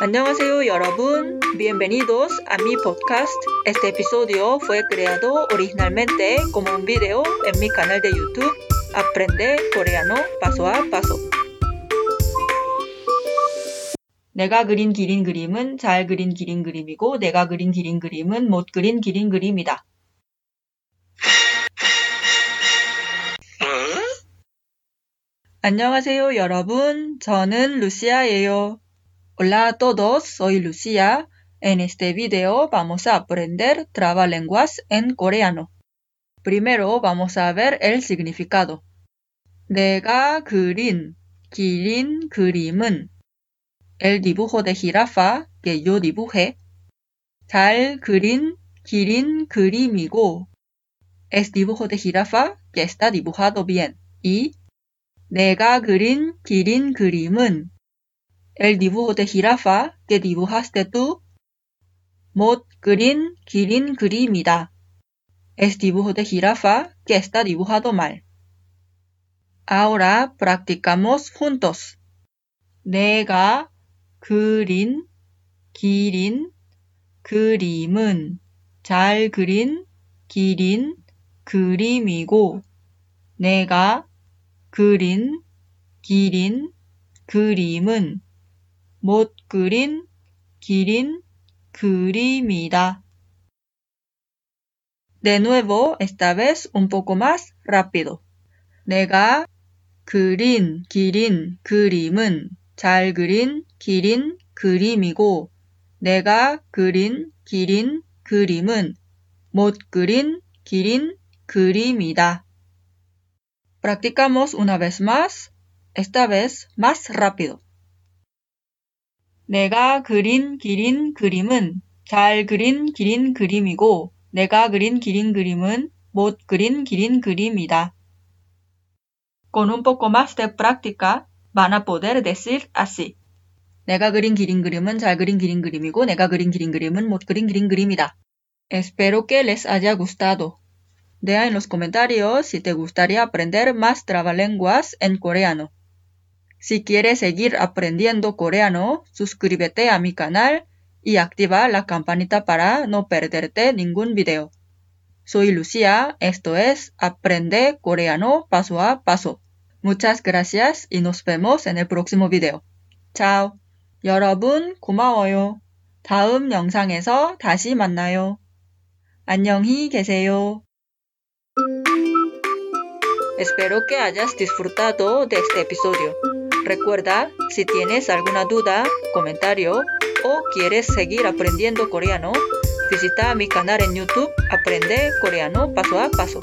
Annyeonghaseyo 여러분, bienvenidos a mi podcast. Este episodio fue creado originalmente como un video en mi canal de YouTube Aprende coreano paso a paso. 내가 그린 기린 그림은 잘 그린 기린 그림이고 내가 그린 기린 그림은 못 그린 기린 그림이다. 안녕하세요 여러분. 저는 루시아예요. Hola a todos, soy Lucia. En este video vamos a aprender trabalenguas en coreano. Primero vamos a ver el significado. 내가 그린 기린 그림은 el dibujo de jirafa que yo dibujé 잘 그린 기린 그림이고 es dibujo de jirafa que está dibujado bien y 내가 그린 기린 그림은 el dibujo de jirafa que dibujaste tú 못 그린 기린 그림이다. Es dibujo de jirafa que está dibujado mal. Ahora practicamos juntos. 내가 그린 기린 그림은 잘 그린 기린 그림이고 내가 그린 기린 그림은 못 그린 기린 그림이다. De nuevo, esta vez un poco más rápido. 내가 그린 기린 그림은 잘 그린 기린 그림이고 내가 그린 기린 그림은 못 그린 기린 그림이다. Practicamos una vez más, esta vez más rápido. 내가 그린 기린 그림은 잘 그린 기린 그림이고 내가 그린 기린 그림은 못 그린 기린 그림이다. Con un poco más de práctica van a poder decir así. 내가 그린 기린 그림은 잘 그린 기린 그림이고 내가 그린 기린 그림은 못 그린 기린 그림이다. Espero que les haya gustado. Deja en los comentarios si te gustaría aprender más trabalenguas en coreano. Si quieres seguir aprendiendo coreano, suscríbete a mi canal y activa la campanita para no perderte ningún video. Soy Lucía, esto es Aprende coreano paso a paso. Muchas gracias y nos vemos en el próximo video. Chao. 여러분 고마워요. 다음 영상에서 다시 만나요. 안녕히 계세요. Espero que hayas disfrutado de este episodio. Recuerda, si tienes alguna duda, comentario o quieres seguir aprendiendo coreano, visita mi canal en YouTube Aprende Coreano Paso a Paso.